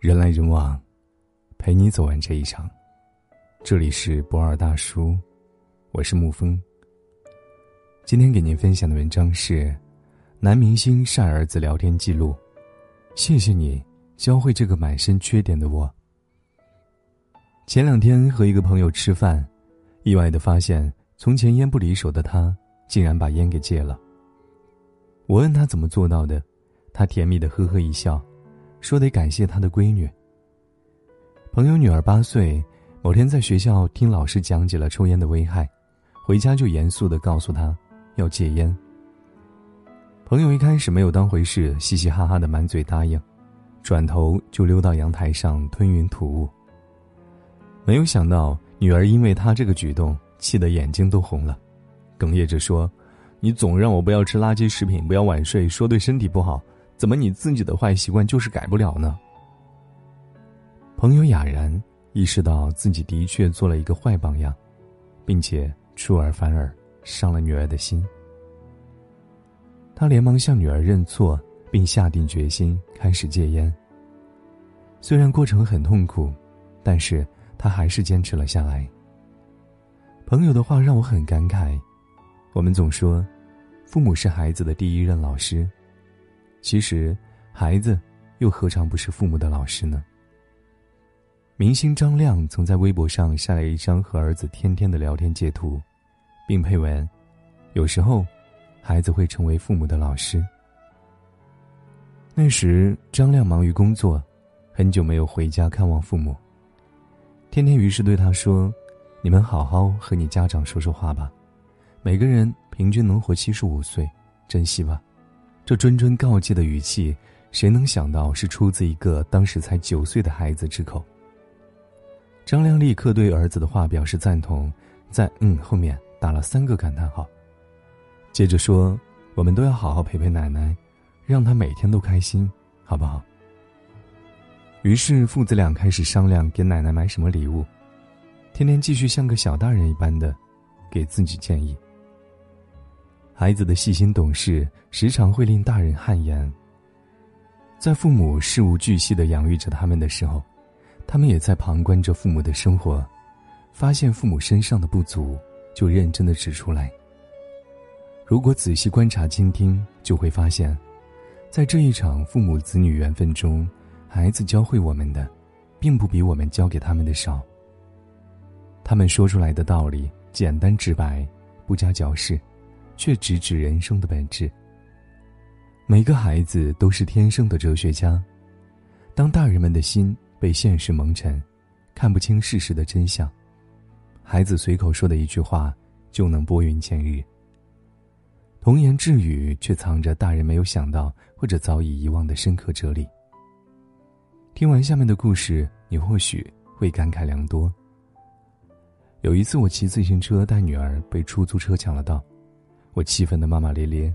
人来人往，陪你走完这一场。这里是博尔大叔，我是沐风。今天给您分享的文章是：男明星晒儿子聊天记录，谢谢你教会这个满身缺点的我。前两天和一个朋友吃饭，意外的发现，从前烟不离手的他，竟然把烟给戒了。我问他怎么做到的，他甜蜜的呵呵一笑。说得感谢他的闺女。朋友女儿八岁，某天在学校听老师讲解了抽烟的危害，回家就严肃的告诉他要戒烟。朋友一开始没有当回事，嘻嘻哈哈的满嘴答应，转头就溜到阳台上吞云吐雾。没有想到女儿因为他这个举动气得眼睛都红了，哽咽着说：“你总让我不要吃垃圾食品，不要晚睡，说对身体不好。”怎么你自己的坏习惯就是改不了呢？朋友哑然意识到自己的确做了一个坏榜样，并且出尔反尔，伤了女儿的心。他连忙向女儿认错，并下定决心开始戒烟。虽然过程很痛苦，但是他还是坚持了下来。朋友的话让我很感慨，我们总说，父母是孩子的第一任老师。其实，孩子又何尝不是父母的老师呢？明星张亮曾在微博上晒了一张和儿子天天的聊天截图，并配文：“有时候，孩子会成为父母的老师。”那时，张亮忙于工作，很久没有回家看望父母。天天于是对他说：“你们好好和你家长说说话吧，每个人平均能活七十五岁，珍惜吧。”这谆谆告诫的语气，谁能想到是出自一个当时才九岁的孩子之口？张亮立刻对儿子的话表示赞同，在“嗯”后面打了三个感叹号。接着说：“我们都要好好陪陪奶奶，让她每天都开心，好不好？”于是父子俩开始商量给奶奶买什么礼物。天天继续像个小大人一般的，给自己建议。孩子的细心懂事，时常会令大人汗颜。在父母事无巨细的养育着他们的时候，他们也在旁观着父母的生活，发现父母身上的不足，就认真的指出来。如果仔细观察倾听，就会发现，在这一场父母子女缘分中，孩子教会我们的，并不比我们教给他们的少。他们说出来的道理简单直白，不加矫饰。却直指人生的本质。每个孩子都是天生的哲学家。当大人们的心被现实蒙尘，看不清事实的真相，孩子随口说的一句话就能拨云见日。童言稚语却藏着大人没有想到或者早已遗忘的深刻哲理。听完下面的故事，你或许会感慨良多。有一次，我骑自行车带女儿，被出租车抢了道。我气愤的骂骂咧咧，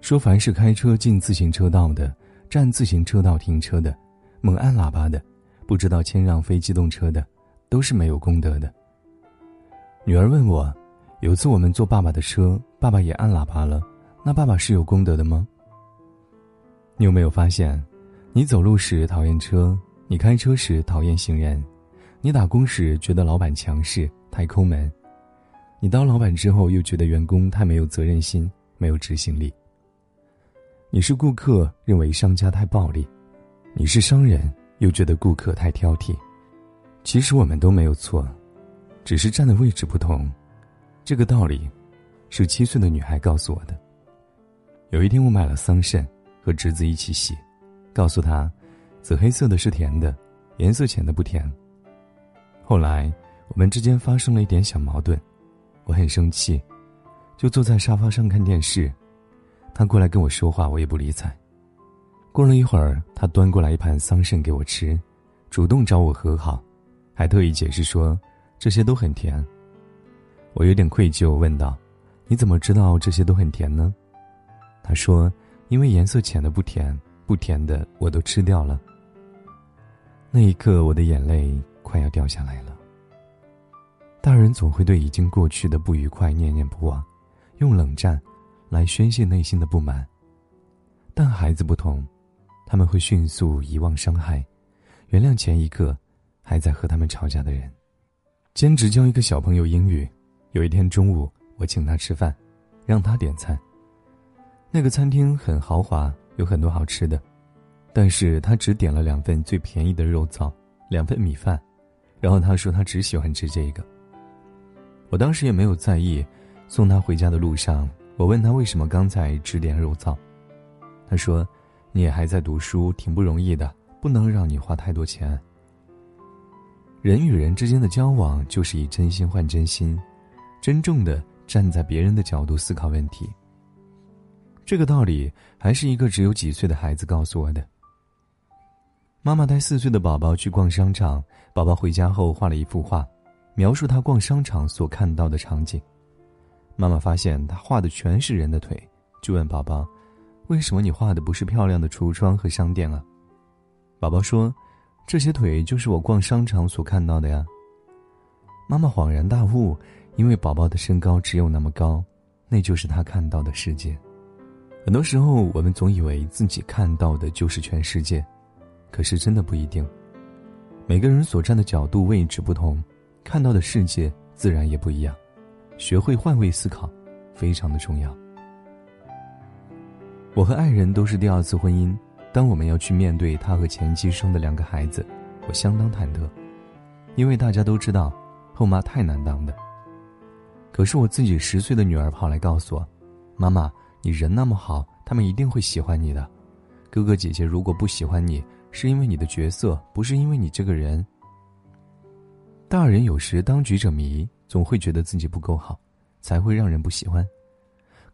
说：“凡是开车进自行车道的、占自行车道停车的、猛按喇叭的、不知道谦让非机动车的，都是没有功德的。”女儿问我：“有次我们坐爸爸的车，爸爸也按喇叭了，那爸爸是有功德的吗？”你有没有发现，你走路时讨厌车，你开车时讨厌行人，你打工时觉得老板强势太抠门？你当老板之后，又觉得员工太没有责任心、没有执行力；你是顾客，认为商家太暴力；你是商人，又觉得顾客太挑剔。其实我们都没有错，只是站的位置不同。这个道理，是七岁的女孩告诉我的。有一天，我买了桑葚，和侄子一起洗，告诉他，紫黑色的是甜的，颜色浅的不甜。后来，我们之间发生了一点小矛盾。我很生气，就坐在沙发上看电视。他过来跟我说话，我也不理睬。过了一会儿，他端过来一盘桑葚给我吃，主动找我和好，还特意解释说这些都很甜。我有点愧疚，问道：“你怎么知道这些都很甜呢？”他说：“因为颜色浅的不甜，不甜的我都吃掉了。”那一刻，我的眼泪快要掉下来了。大人总会对已经过去的不愉快念念不忘，用冷战来宣泄内心的不满。但孩子不同，他们会迅速遗忘伤害，原谅前一刻还在和他们吵架的人。兼职教一个小朋友英语，有一天中午我请他吃饭，让他点餐。那个餐厅很豪华，有很多好吃的，但是他只点了两份最便宜的肉燥，两份米饭，然后他说他只喜欢吃这个。我当时也没有在意，送他回家的路上，我问他为什么刚才只点肉燥，他说：“你也还在读书，挺不容易的，不能让你花太多钱。”人与人之间的交往，就是以真心换真心，真正的站在别人的角度思考问题。这个道理还是一个只有几岁的孩子告诉我的。妈妈带四岁的宝宝去逛商场，宝宝回家后画了一幅画，描述他逛商场所看到的场景。妈妈发现他画的全是人的腿，就问宝宝：“为什么你画的不是漂亮的橱窗和商店啊？”宝宝说。这些腿就是我逛商场所看到的呀。妈妈恍然大悟，因为宝宝的身高只有那么高，那就是他看到的世界。很多时候，我们总以为自己看到的就是全世界，可是真的不一定。每个人所站的角度位置不同，看到的世界自然也不一样。学会换位思考，非常的重要。我和爱人都是第二次婚姻。当我们要去面对他和前妻生的两个孩子，我相当忐忑，因为大家都知道，后妈太难当的。可是我自己十岁的女儿跑来告诉我：“妈妈，你人那么好，他们一定会喜欢你的。哥哥姐姐如果不喜欢你，是因为你的角色，不是因为你这个人。”大人有时当局者迷，总会觉得自己不够好，才会让人不喜欢。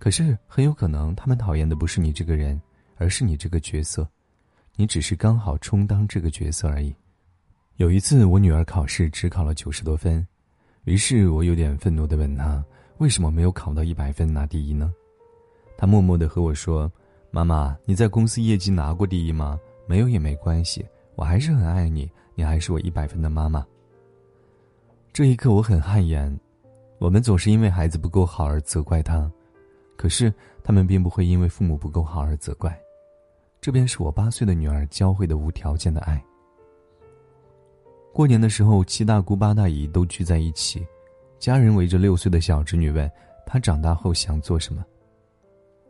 可是很有可能，他们讨厌的不是你这个人。而是你这个角色，你只是刚好充当这个角色而已。有一次，我女儿考试只考了九十多分，于是我有点愤怒地问她：“为什么没有考到一百分拿第一呢？”她默默地和我说：“妈妈，你在公司业绩拿过第一吗？没有也没关系，我还是很爱你，你还是我一百分的妈妈。”这一刻我很汗颜，我们总是因为孩子不够好而责怪他，可是他们并不会因为父母不够好而责怪。这便是我八岁的女儿教会的无条件的爱。过年的时候，七大姑八大姨都聚在一起，家人围着六岁的小侄女问她长大后想做什么。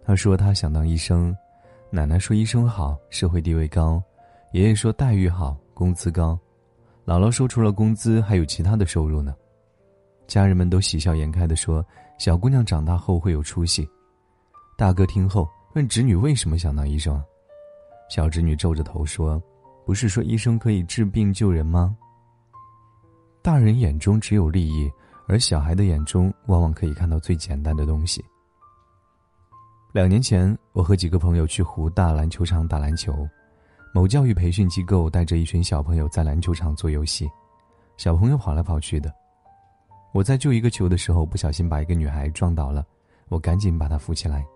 她说她想当医生，奶奶说医生好，社会地位高，爷爷说待遇好，工资高，姥姥说除了工资还有其他的收入呢。家人们都喜笑颜开的说小姑娘长大后会有出息。大哥听后问侄女为什么想当医生。小侄女皱着头说：“不是说医生可以治病救人吗？”大人眼中只有利益，而小孩的眼中往往可以看到最简单的东西。两年前，我和几个朋友去湖大篮球场打篮球，某教育培训机构带着一群小朋友在篮球场做游戏，小朋友跑来跑去的。我在救一个球的时候，不小心把一个女孩撞倒了，我赶紧把她扶起来。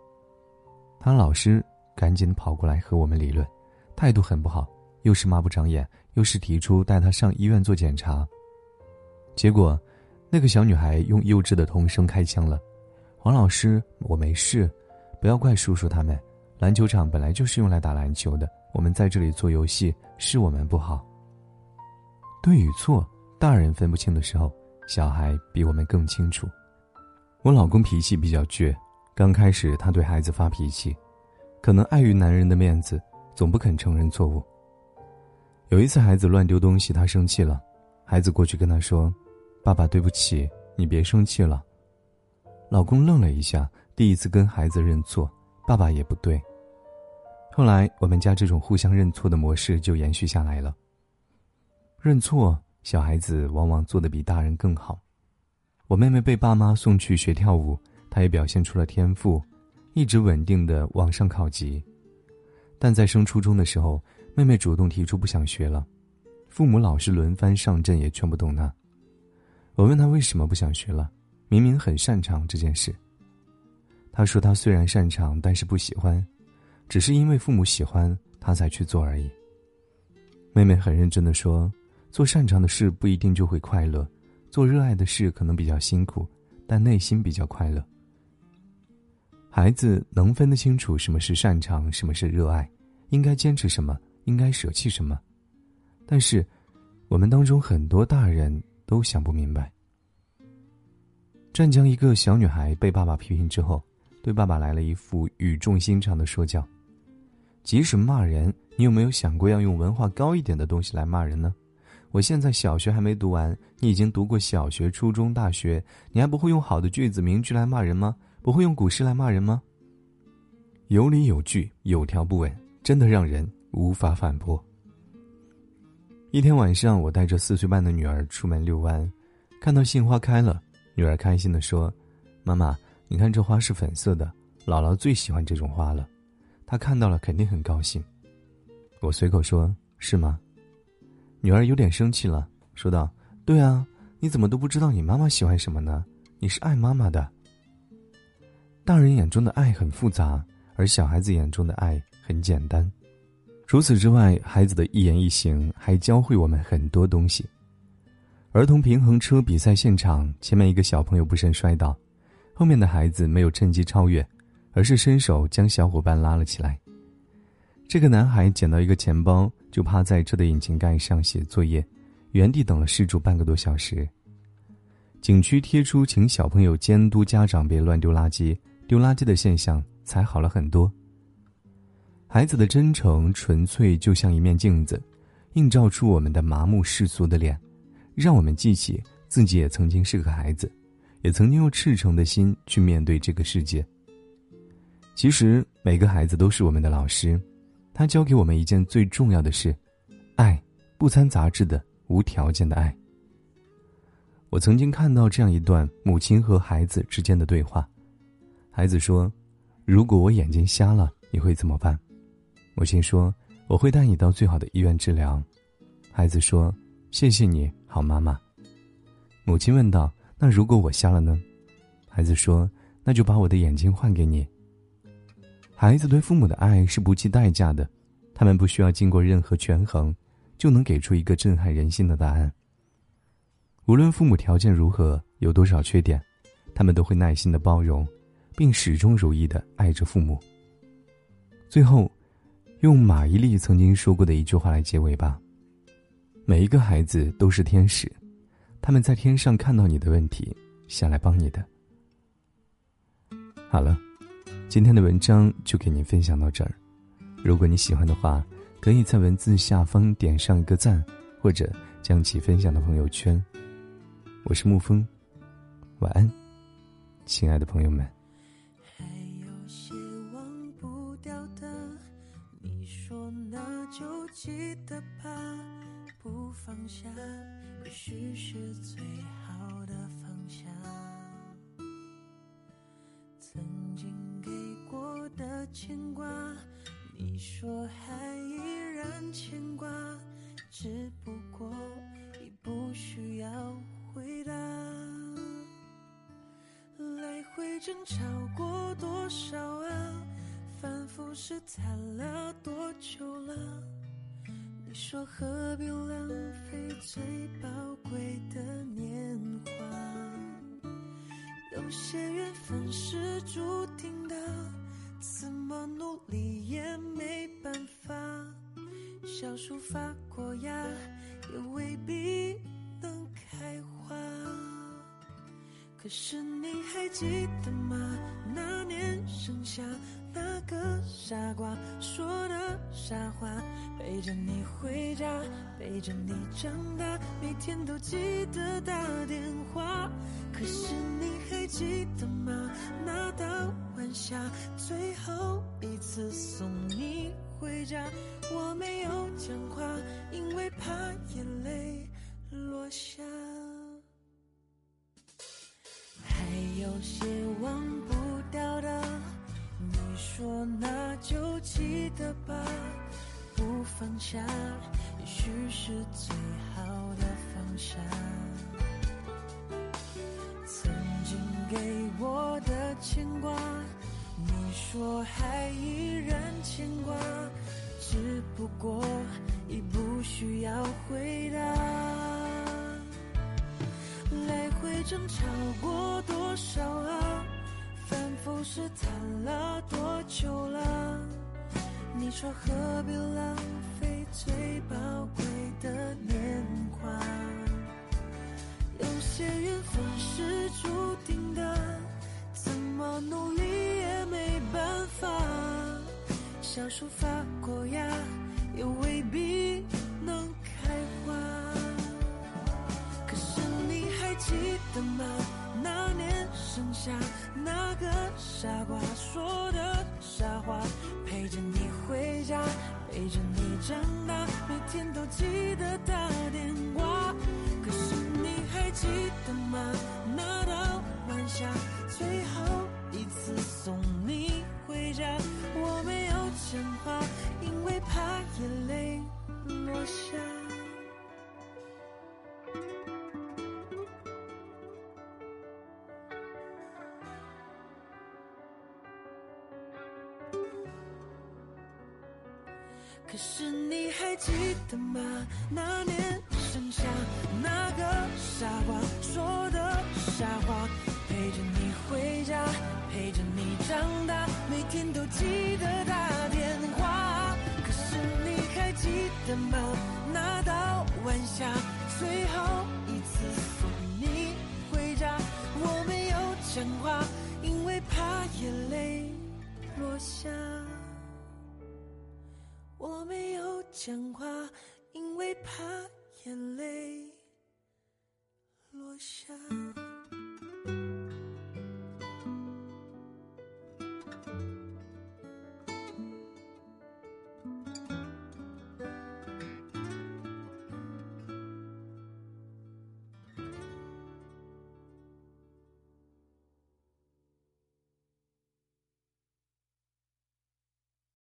她老师。赶紧跑过来和我们理论，态度很不好，又是骂不长眼，又是提出带她上医院做检查。结果，那个小女孩用幼稚的童声开枪了：“黄老师，我没事，不要怪叔叔他们。篮球场本来就是用来打篮球的，我们在这里做游戏，是我们不好。对与错，大人分不清的时候，小孩比我们更清楚。我老公脾气比较倔，刚开始他对孩子发脾气。”可能碍于男人的面子，总不肯承认错误。有一次，孩子乱丢东西，他生气了，孩子过去跟他说：“爸爸，对不起，你别生气了。”老公愣了一下，第一次跟孩子认错，爸爸也不对。后来，我们家这种互相认错的模式就延续下来了。认错，小孩子往往做得比大人更好。我妹妹被爸妈送去学跳舞，她也表现出了天赋。一直稳定的往上考级，但在升初中的时候，妹妹主动提出不想学了，父母老是轮番上阵，也劝不动她。我问她为什么不想学了，明明很擅长这件事。她说她虽然擅长，但是不喜欢，只是因为父母喜欢他才去做而已。妹妹很认真的说，做擅长的事不一定就会快乐，做热爱的事可能比较辛苦，但内心比较快乐。孩子能分得清楚什么是擅长，什么是热爱，应该坚持什么，应该舍弃什么。但是，我们当中很多大人都想不明白。湛江一个小女孩被爸爸批评之后，对爸爸来了一副语重心长的说教：“即使骂人，你有没有想过要用文化高一点的东西来骂人呢？我现在小学还没读完，你已经读过小学、初中、大学，你还不会用好的句子、名句来骂人吗？不会用古诗来骂人吗？有理有据，有条不紊，真的让人无法反驳。”一天晚上，我带着四岁半的女儿出门遛弯，看到杏花开了。女儿开心的说：“妈妈，你看这花是粉色的，姥姥最喜欢这种花了。她看到了肯定很高兴。”我随口说：“是吗？”女儿有点生气了，说道：“对啊，你怎么都不知道你妈妈喜欢什么呢？你是爱妈妈的。”大人眼中的爱很复杂，而小孩子眼中的爱很简单。除此之外，孩子的一言一行还教会我们很多东西。儿童平衡车比赛现场，前面一个小朋友不慎摔倒，后面的孩子没有趁机超越，而是伸手将小伙伴拉了起来。这个男孩捡到一个钱包，就趴在车的引擎盖上写作业，原地等了失主半个多小时。景区贴出请小朋友监督家长别乱丢垃圾，丢垃圾的现象才好了很多。孩子的真诚纯粹就像一面镜子，映照出我们的麻木世俗的脸。让我们记起自己也曾经是个孩子，也曾经用赤诚的心去面对这个世界。其实每个孩子都是我们的老师，他教给我们一件最重要的事：爱，不掺杂质的、无条件的爱。我曾经看到这样一段母亲和孩子之间的对话，孩子说：“如果我眼睛瞎了，你会怎么办？”母亲说：“我会带你到最好的医院治疗。”孩子说：“谢谢你。”好妈妈，母亲问道：“那如果我瞎了呢？”孩子说：“那就把我的眼睛换给你。”孩子对父母的爱是不计代价的，他们不需要经过任何权衡，就能给出一个震撼人心的答案。无论父母条件如何，有多少缺点，他们都会耐心的包容，并始终如一的爱着父母。最后，用马伊琍曾经说过的一句话来结尾吧。每一个孩子都是天使，他们在天上看到你的问题，下来帮你的。好了，今天的文章就给您分享到这儿。如果你喜欢的话，可以在文字下方点上一个赞，或者将其分享到朋友圈。我是沐风，晚安，亲爱的朋友们。还有些忘不掉的，你说那就记得吧。不放下，许是最好的方向。曾经给过的牵挂，你说还依然牵挂，只不过已不需要回答。来回争吵过多少啊？反复试探了多久？你说何必浪费最宝贵的年华？有些缘分是注定的，怎么努力也没办法。小树发过芽，也未必能开花。可是你还记得吗？那年盛夏。那个傻瓜说的傻话，陪着你回家，陪着你长大，每天都记得打电话。可是你还记得吗？那道晚霞，最后一次送你回家，我没有讲话，因为怕眼泪落下。还有些记得吧，不放下，也许是最好的方向。曾经给我的牵挂，你说还依然牵挂，只不过已不需要回答。来回争吵过多少啊？反复试探了多久了？你说何必浪费最宝贵的年华有些缘分是注定的怎么努力也没办法小树发过芽也未必能开花。可是你还记得吗？那年盛夏那个傻瓜说的傻话，陪着你回家，陪着你长大，每天都记得打电话。可是你还记得吗？那道晚霞，最后一次送你回家，我没有讲话，因为怕眼泪落下。可是你还记得吗？那年盛夏，那个傻瓜说的傻话，陪着你回家，陪着你长大，每天都记得打电话。可是你还记得吗？那道晚霞，最后一次送你回家，我没有讲话，因为怕眼泪落下。我没有讲话，因为怕眼泪落下。